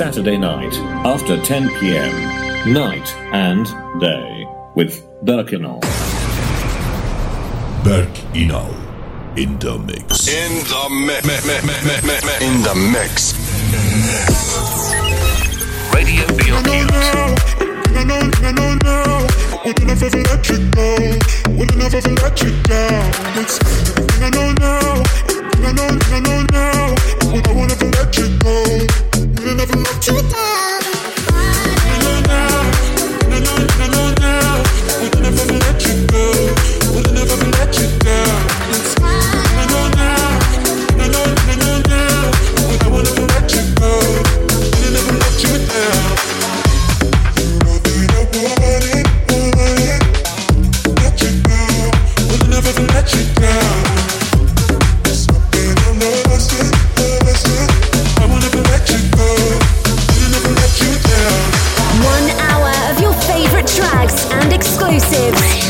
Saturday night after 10 p.m. Night and day with Berk Inal. Berk Inal in the mix. In the mix. In the mix. Radio Bilkent No, no, no, no, no. Would never ever let you go. Would never ever let you down. It's everything I know now. Everything I know, I know now. Would I would never let you go. Would never let you down. I know now. I know, I know now. Would never let you go. Would never let you down. Exclusives.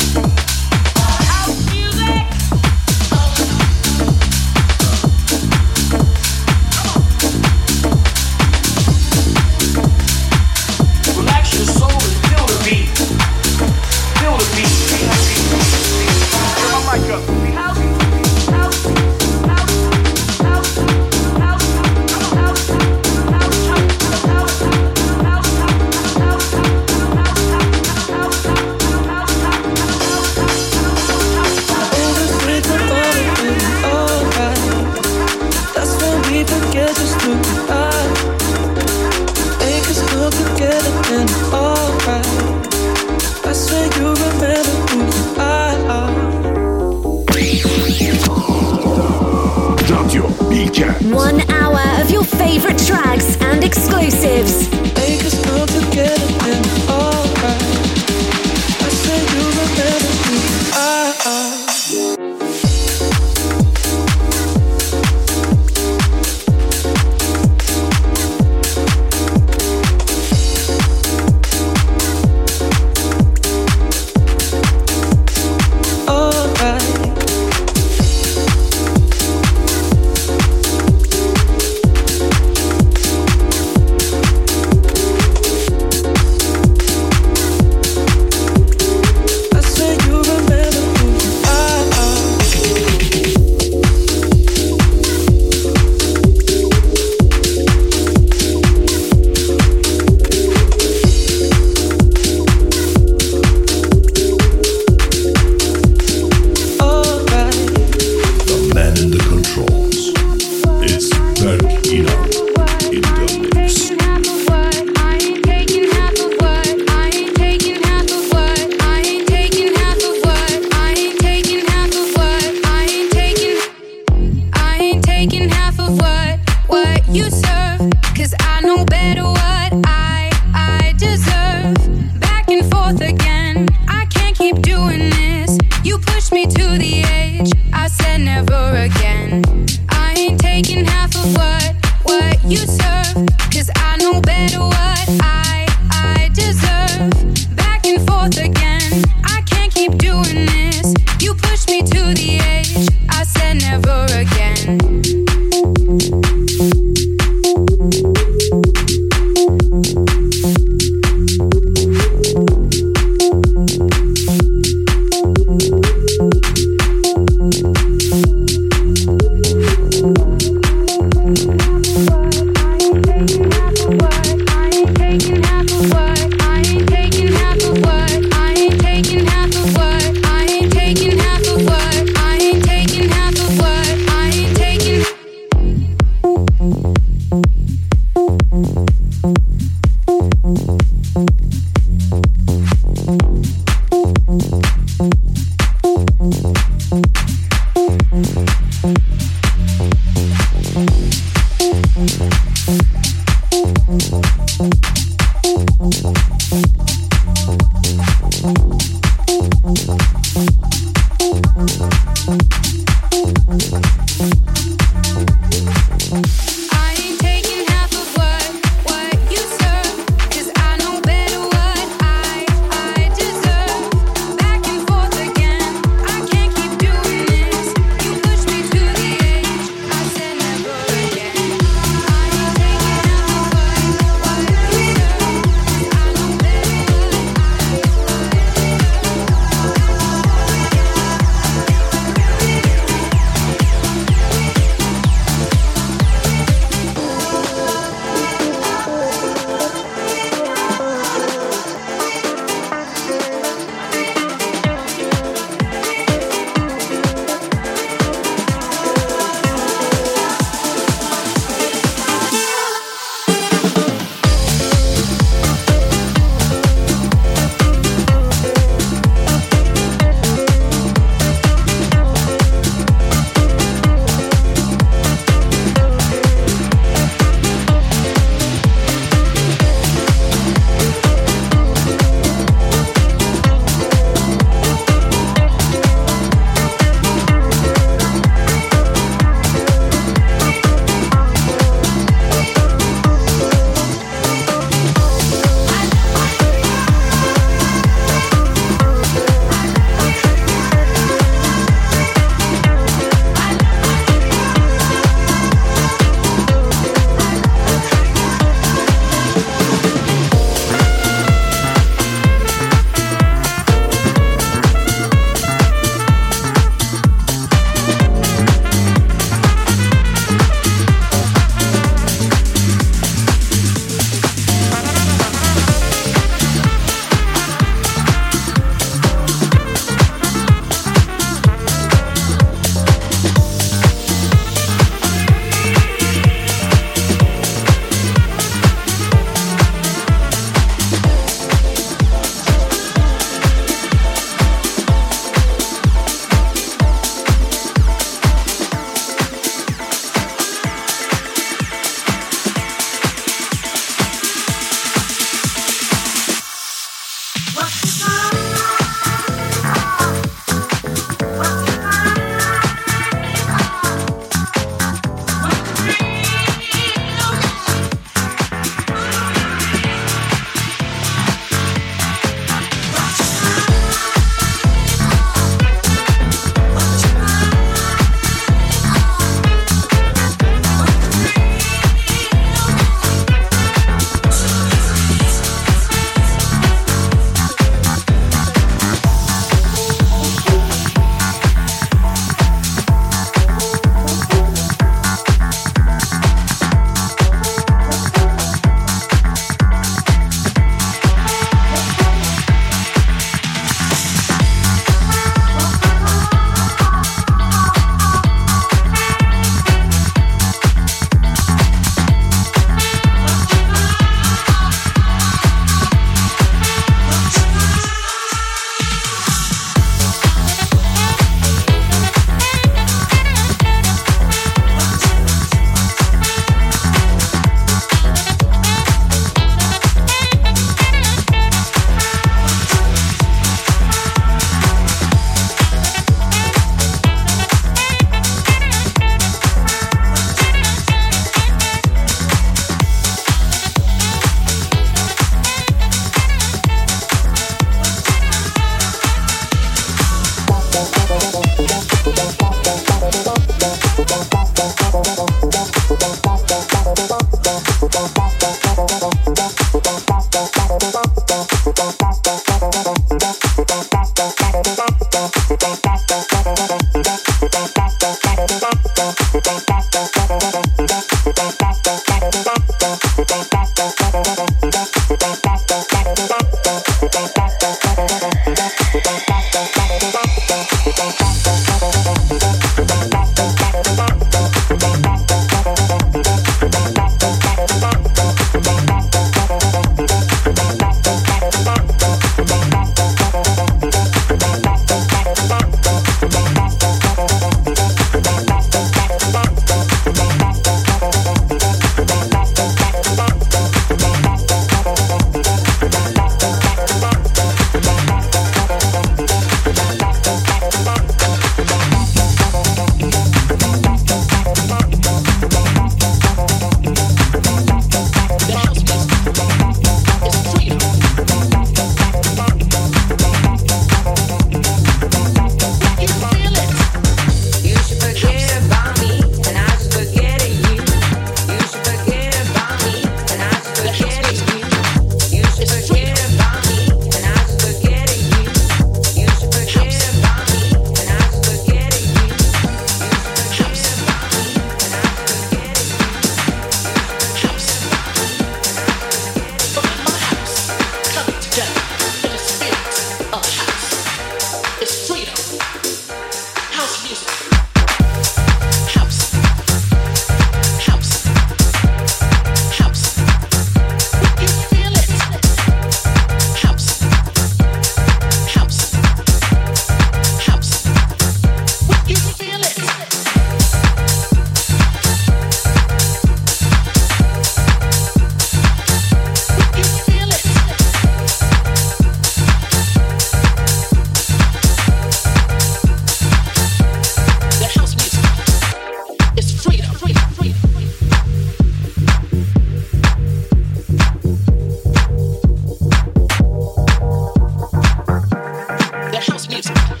music.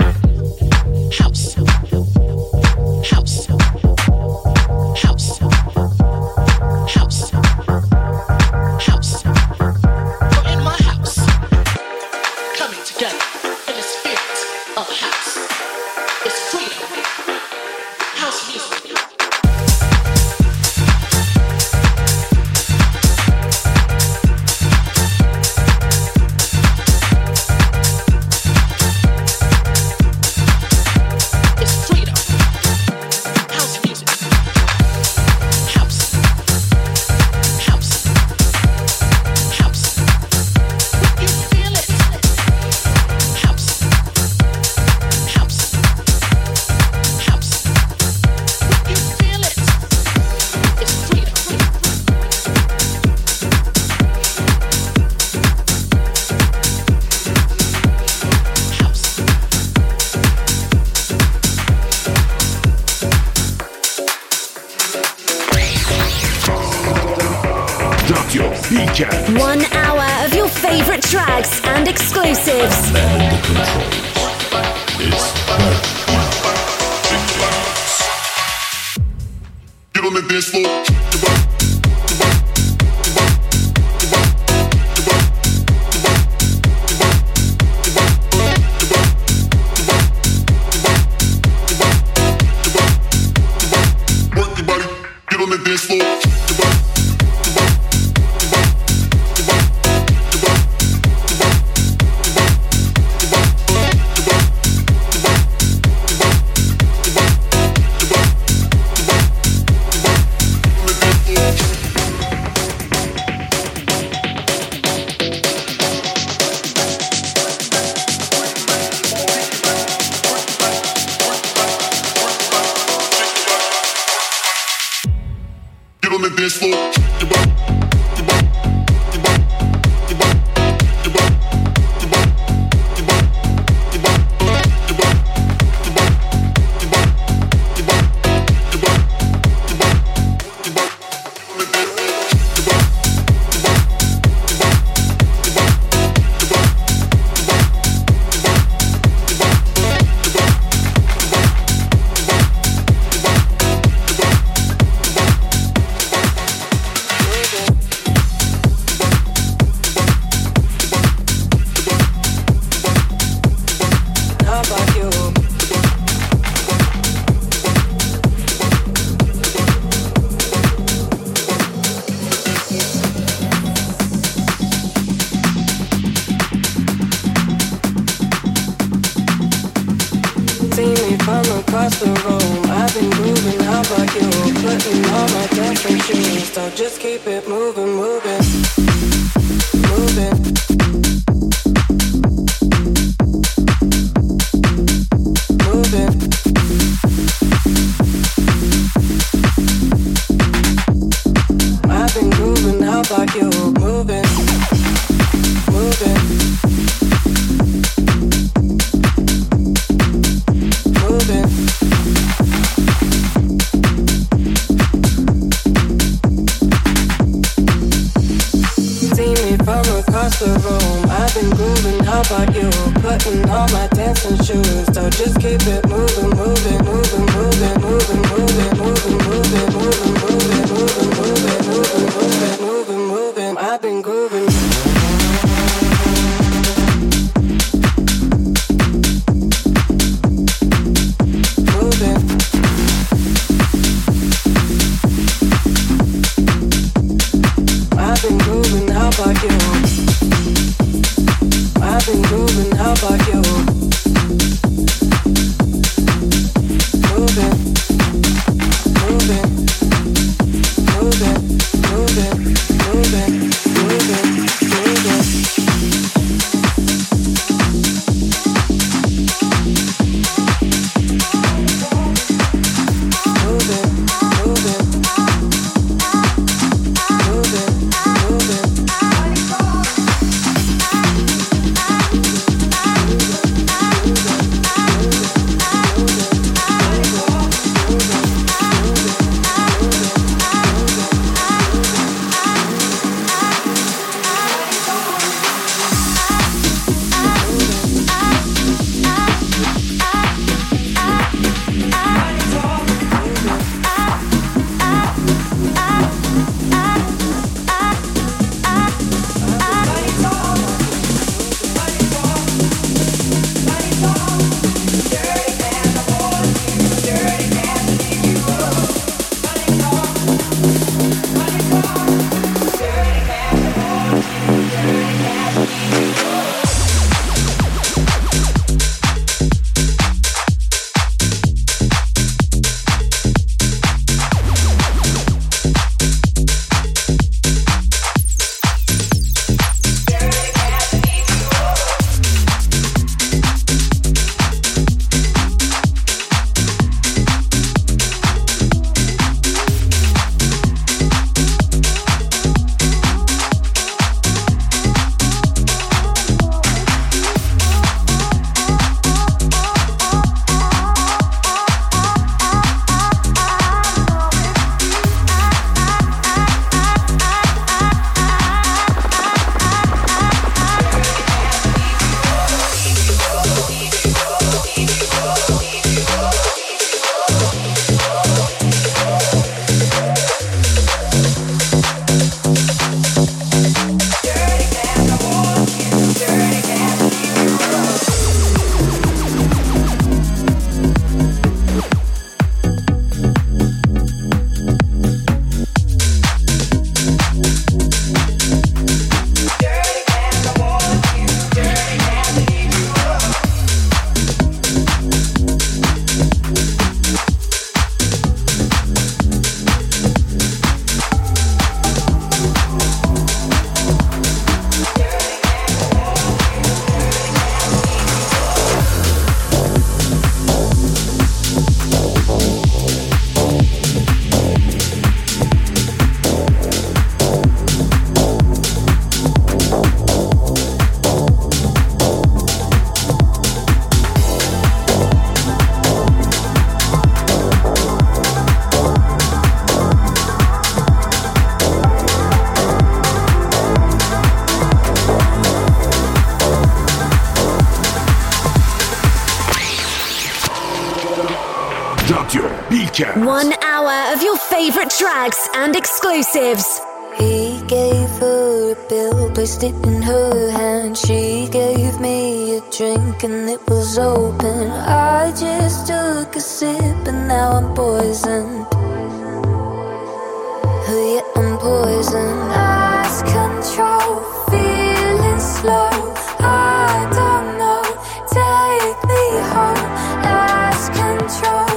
you putting on my dancing shoes. So just keep it moving, moving, moving, moving, moving, moving, moving, moving, moving, moving, moving, moving, moving, moving, moving. Hour of your favorite tracks and exclusives. He gave her a bill, placed it in her hand. She gave me a drink and it was open. I just took a sip and now I'm poisoned. Oh, yeah, I'm poisoned. Lost control, feeling slow. I don't know, take me home. Lost control,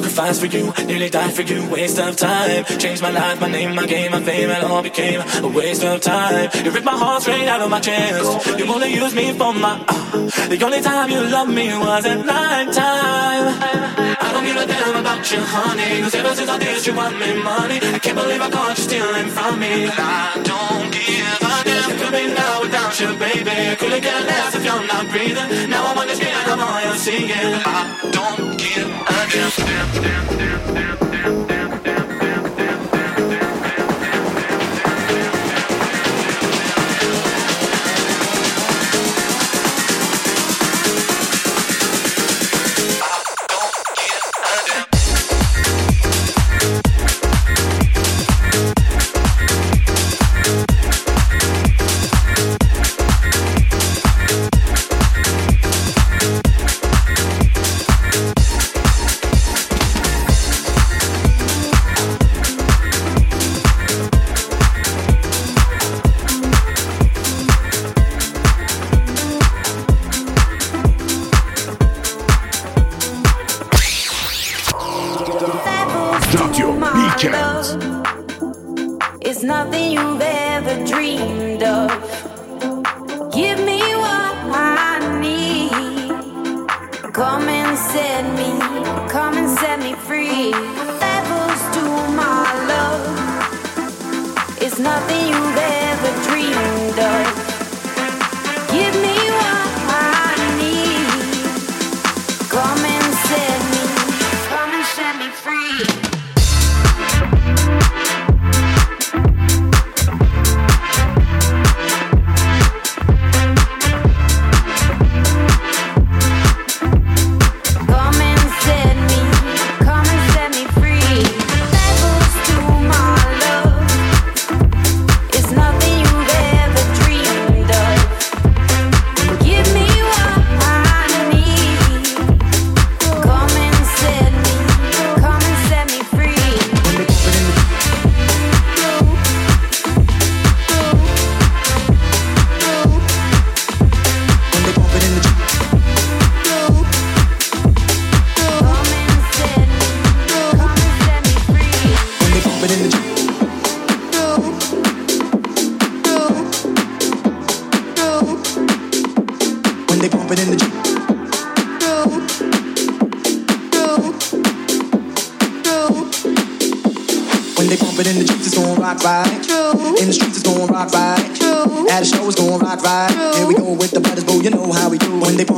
did for you, nearly died for you, waste of time. Changed my life, my name, my game, my fame, it all became a waste of time. You ripped my heart straight out of my chest. You only used me for my. Uh, the only time you loved me was at night time. I don't give a damn about you, honey. Cause ever since I did, you want me money. I can't believe I caught you stealing from me. I don't give a damn. Could be now without you, baby. Couldn't get less if you're not breathing. Now I'm and I'm all you're seeing. I don't give a damn down, down, down.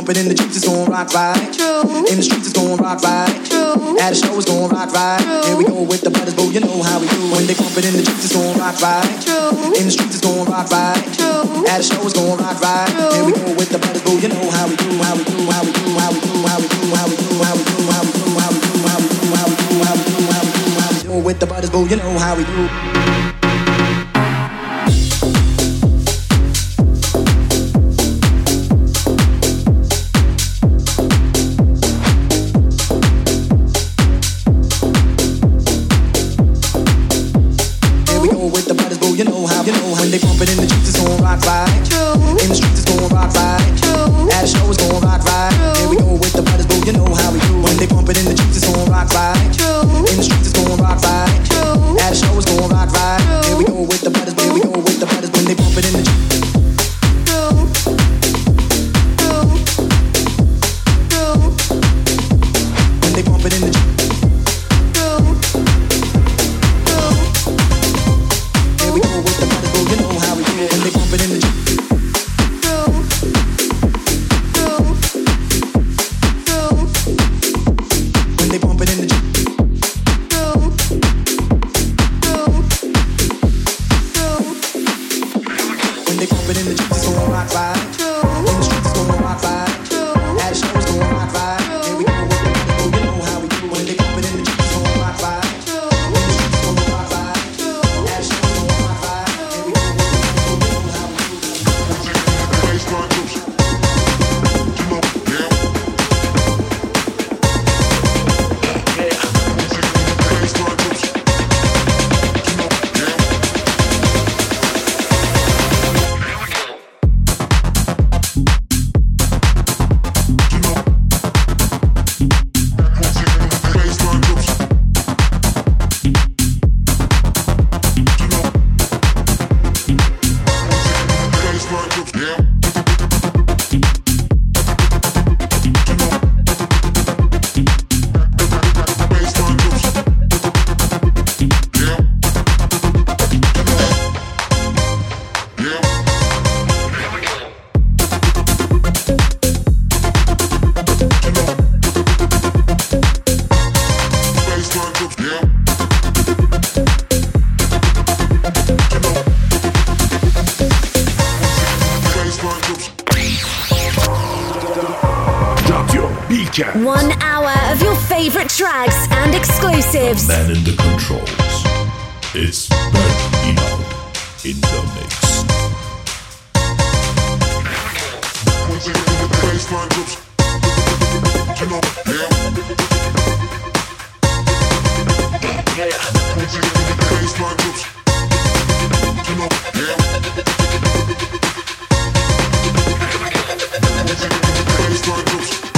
When they pump it in the juice, it's gon' rock right. True. At the show is gonna rock, right? Here we go with the butters, boo! You know how we do. When they pumping in the juices on rock by, in the streets, it's gon' rock right. True. At a show, it's gon' rock right. It's like a couple of groups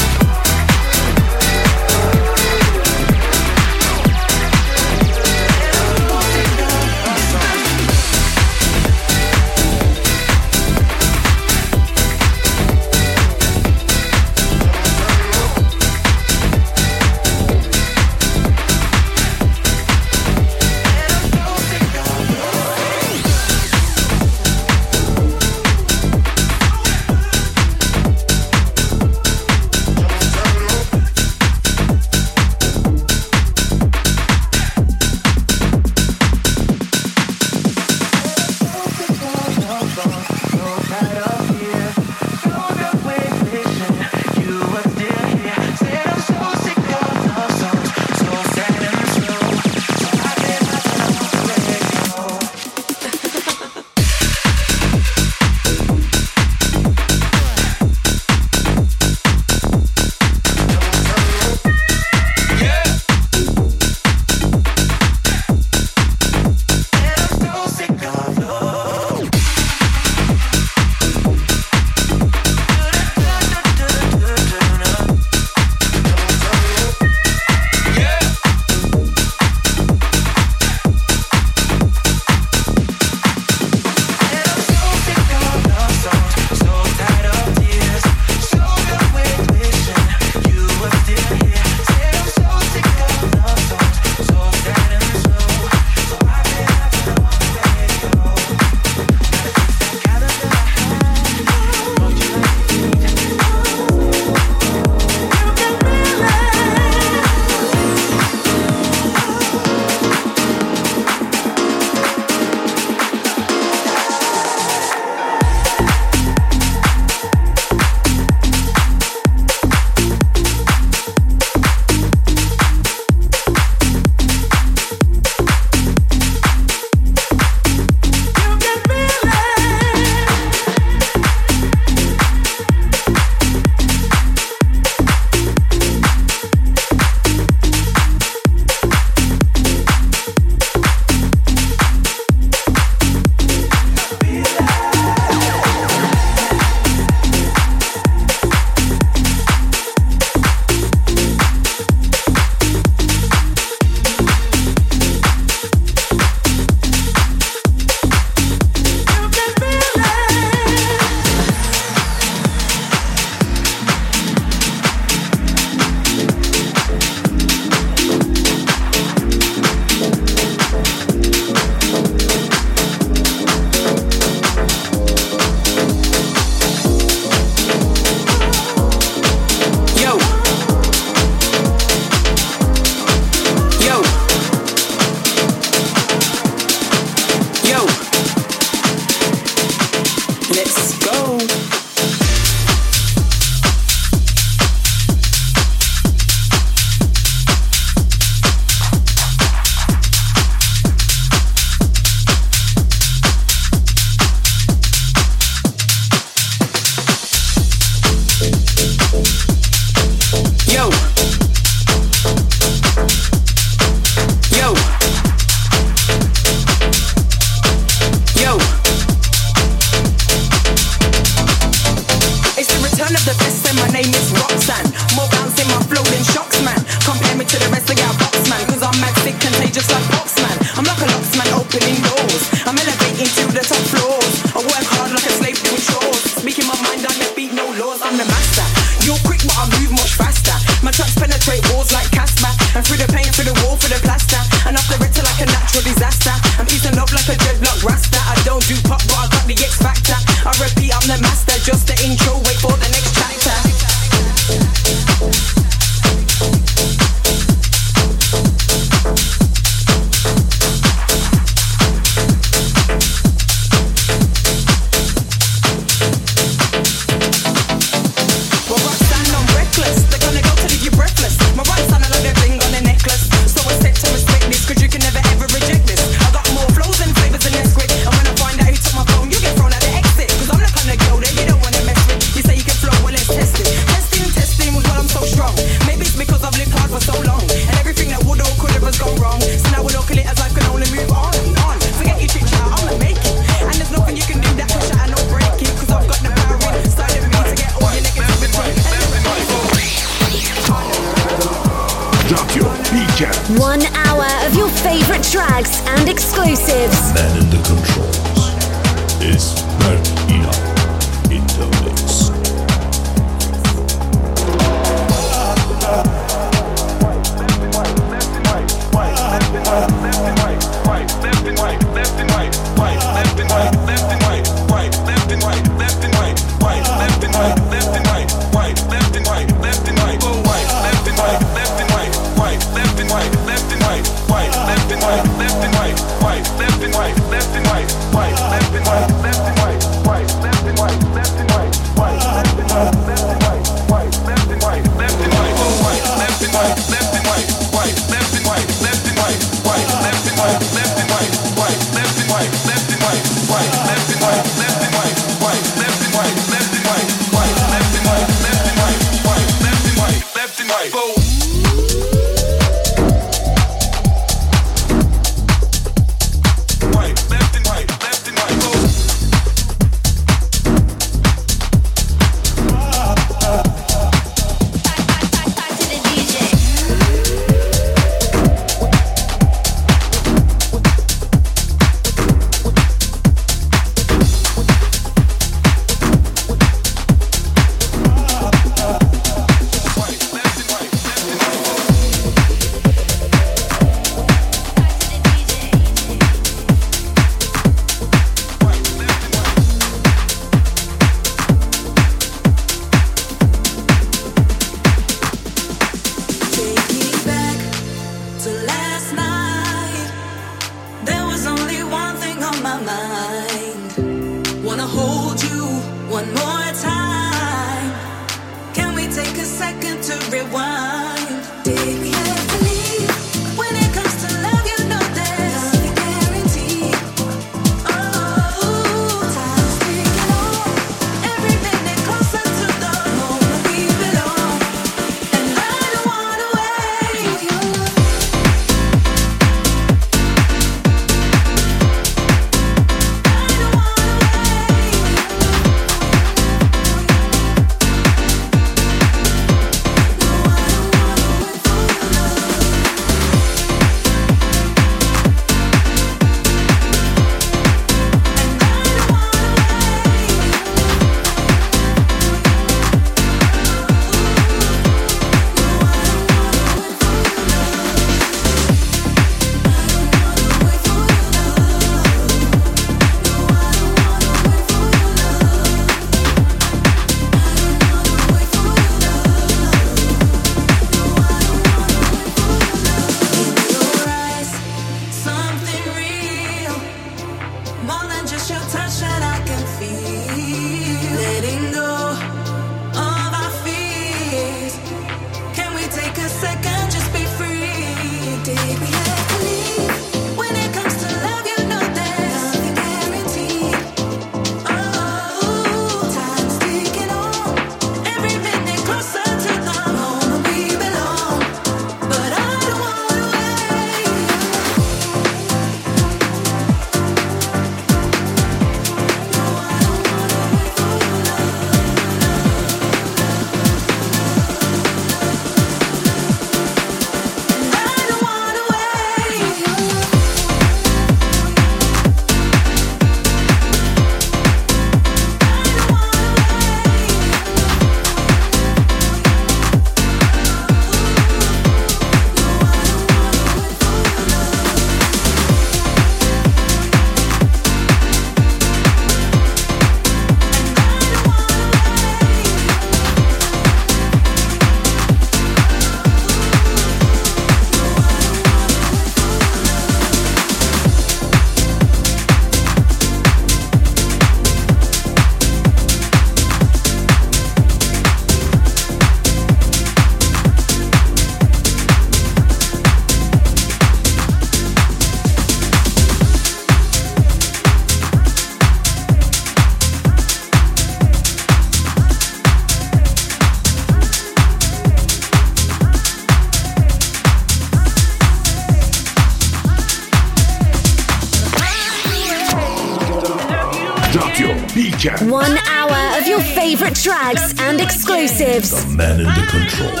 exclusives. The man in the controls.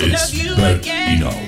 Is Berk Inal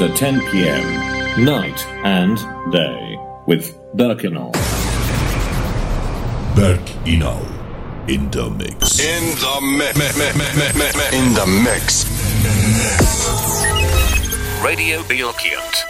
after 10 p.m. Night and day with Berk Inal. Berk Inal in the mix. In the mix. In the mix. Radio Bilkent.